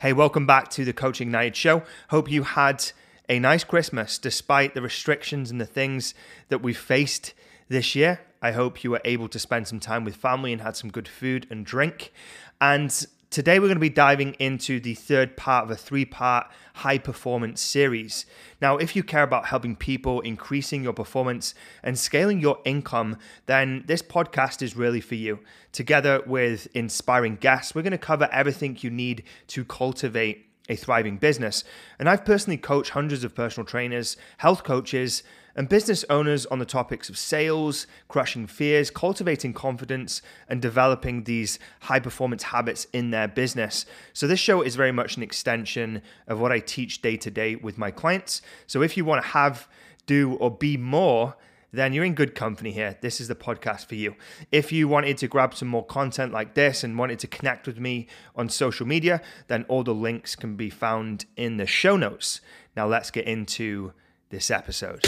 Hey, welcome back to the Coaching Ignited Show. Hope you had a nice Christmas despite the restrictions and the things that we faced this year. I hope you were able to spend some time with family and had some good food and drink. And Today, we're going to be diving into the third part of a three part high performance series. Now, if you care about helping people, increasing your performance, and scaling your income, then this podcast is really for you. Together with inspiring guests, we're going to cover everything you need to cultivate a thriving business. And I've personally coached hundreds of personal trainers, health coaches, and business owners on the topics of sales, crushing fears, cultivating confidence, and developing these high performance habits in their business. So, this show is very much an extension of what I teach day to day with my clients. So, if you want to have, do, or be more, then you're in good company here. This is the podcast for you. If you wanted to grab some more content like this and wanted to connect with me on social media, then all the links can be found in the show notes. Now, let's get into this episode.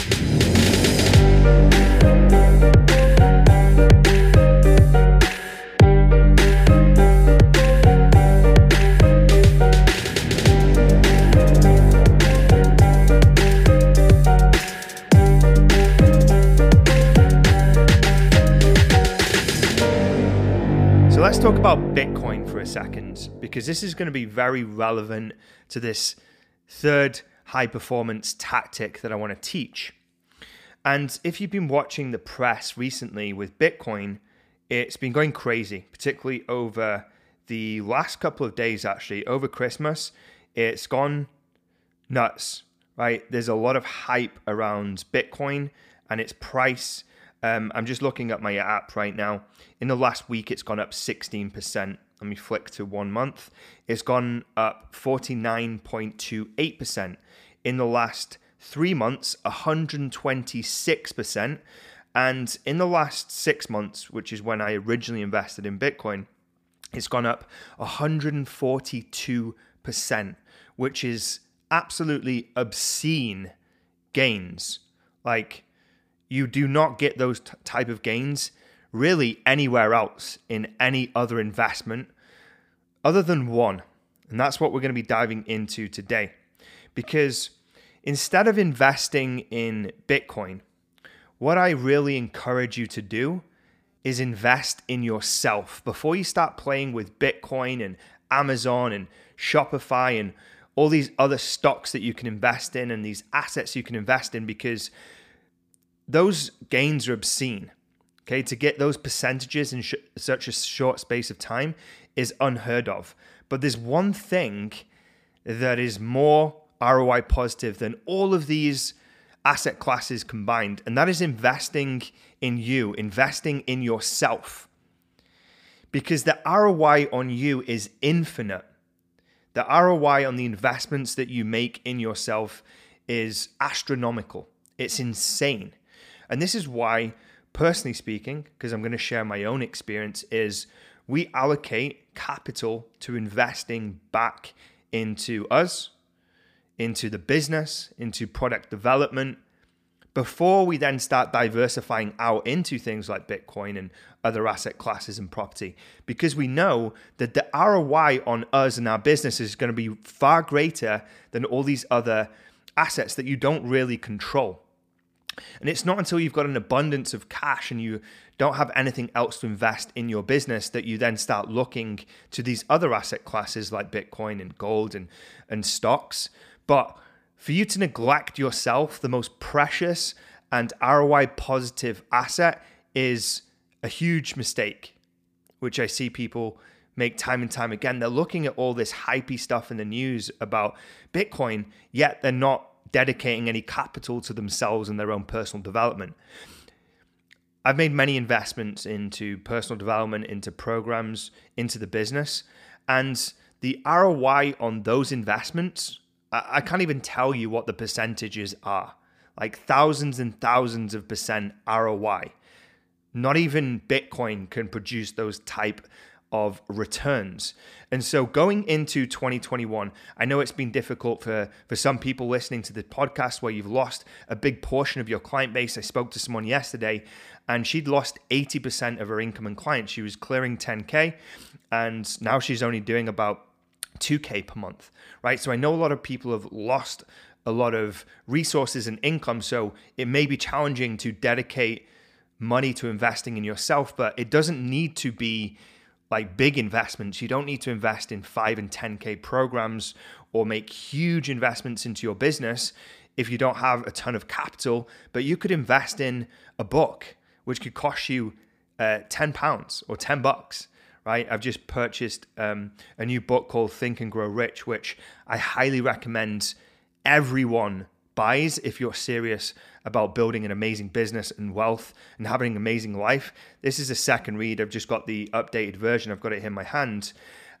So let's talk about Bitcoin for a second, because this is going to be very relevant to this third high performance tactic that I want to teach. And if you've been watching the press recently with Bitcoin, it's been going crazy, particularly over the last couple of days, actually. Over Christmas, it's gone nuts, right? There's a lot of hype around Bitcoin and its price. Um, I'm just looking at my app right now. In the last week, it's gone up 16%. Let me flick to one month. It's gone up 49.28%. In the last three months, 126%. And in the last six months, which is when I originally invested in Bitcoin, it's gone up 142%, which is absolutely obscene gains. Like, you do not get those t- type of gains really anywhere else in any other investment other than one. And that's what we're going to be diving into today. Because instead of investing in Bitcoin, what I really encourage you to do is invest in yourself before you start playing with Bitcoin and Amazon and Shopify and all these other stocks that you can invest in and these assets you can invest in because those gains are obscene. Okay, to get those percentages in sh- such a short space of time is unheard of. But there's one thing that is more ROI positive than all of these asset classes combined, and that is investing in you, investing in yourself. Because the ROI on you is infinite. The ROI on the investments that you make in yourself is astronomical. It's insane. And this is why personally speaking, because I'm going to share my own experience, is we allocate capital to investing back into us, into the business, into product development, before we then start diversifying out into things like Bitcoin and other asset classes and property, because we know that the ROI on us and our business is going to be far greater than all these other assets that you don't really control. And it's not until you've got an abundance of cash and you don't have anything else to invest in your business that you then start looking to these other asset classes like Bitcoin and gold and, and stocks. But for you to neglect yourself, the most precious and ROI positive asset is a huge mistake, which I see people make time and time again. They're looking at all this hypey stuff in the news about Bitcoin, yet they're not dedicating any capital to themselves and their own personal development. I've made many investments into personal development, into programs, into the business, and the ROI on those investments, I can't even tell you what the percentages are. Like thousands and thousands of percent ROI. Not even Bitcoin can produce those type of returns. And so going into 2021, I know it's been difficult for, for some people listening to the podcast where you've lost a big portion of your client base. I spoke to someone yesterday and she'd lost 80% of her income and clients. She was clearing 10K and now she's only doing about 2K per month, right? So I know a lot of people have lost a lot of resources and income. So it may be challenging to dedicate money to investing in yourself, but it doesn't need to be like big investments. You don't need to invest in 5 and 10K programs or make huge investments into your business if you don't have a ton of capital, but you could invest in a book which could cost you uh, 10 pounds or 10 bucks right? I've just purchased um, a new book called Think and Grow Rich, which I highly recommend everyone buys if you're serious about building an amazing business and wealth and having an amazing life. This is a second read. I've just got the updated version, I've got it in my hand.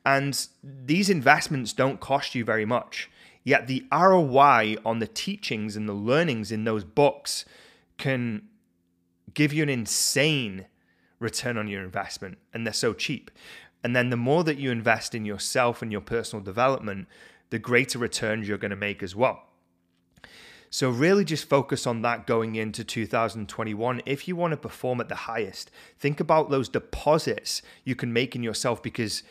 And these investments don't cost you very much. Yet the ROI on the teachings and the learnings in those books can give you an insane return on your investment and they're so cheap. And then the more that you invest in yourself and your personal development, the greater returns you're going to make as well. So, really just focus on that going into 2021. If you want to perform at the highest, think about those deposits you can make in yourself because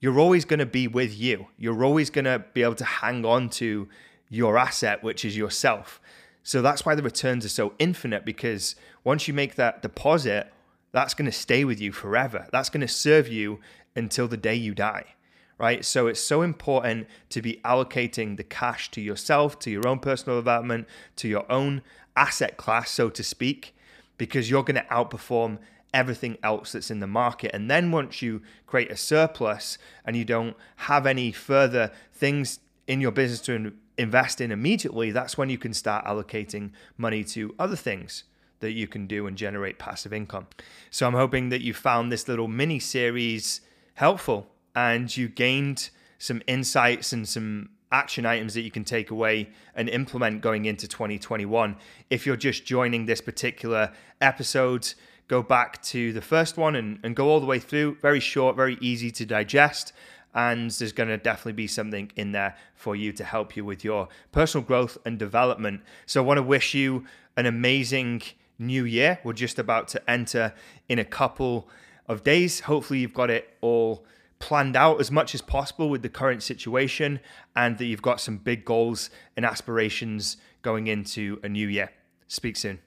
you're always going to be with you. You're always going to be able to hang on to your asset, which is yourself. So, that's why the returns are so infinite because once you make that deposit, that's going to stay with you forever. That's going to serve you until the day you die, right? So it's so important to be allocating the cash to yourself, to your own personal development, to your own asset class, so to speak, because you're going to outperform everything else that's in the market. And then once you create a surplus and you don't have any further things in your business to invest in immediately, that's when you can start allocating money to other things that you can do and generate passive income. So I'm hoping that you found this little mini series helpful and you gained some insights and some action items that you can take away and implement going into 2021. If you're just joining this particular episode, go back to the first one and, and go all the way through. Very short, very easy to digest. And there's going to definitely be something in there for you to help you with your personal growth and development. So I want to wish you an amazing new year. We're just about to enter in a couple of days. Hopefully, you've got it all planned out as much as possible with the current situation and that you've got some big goals and aspirations going into a new year. Speak soon.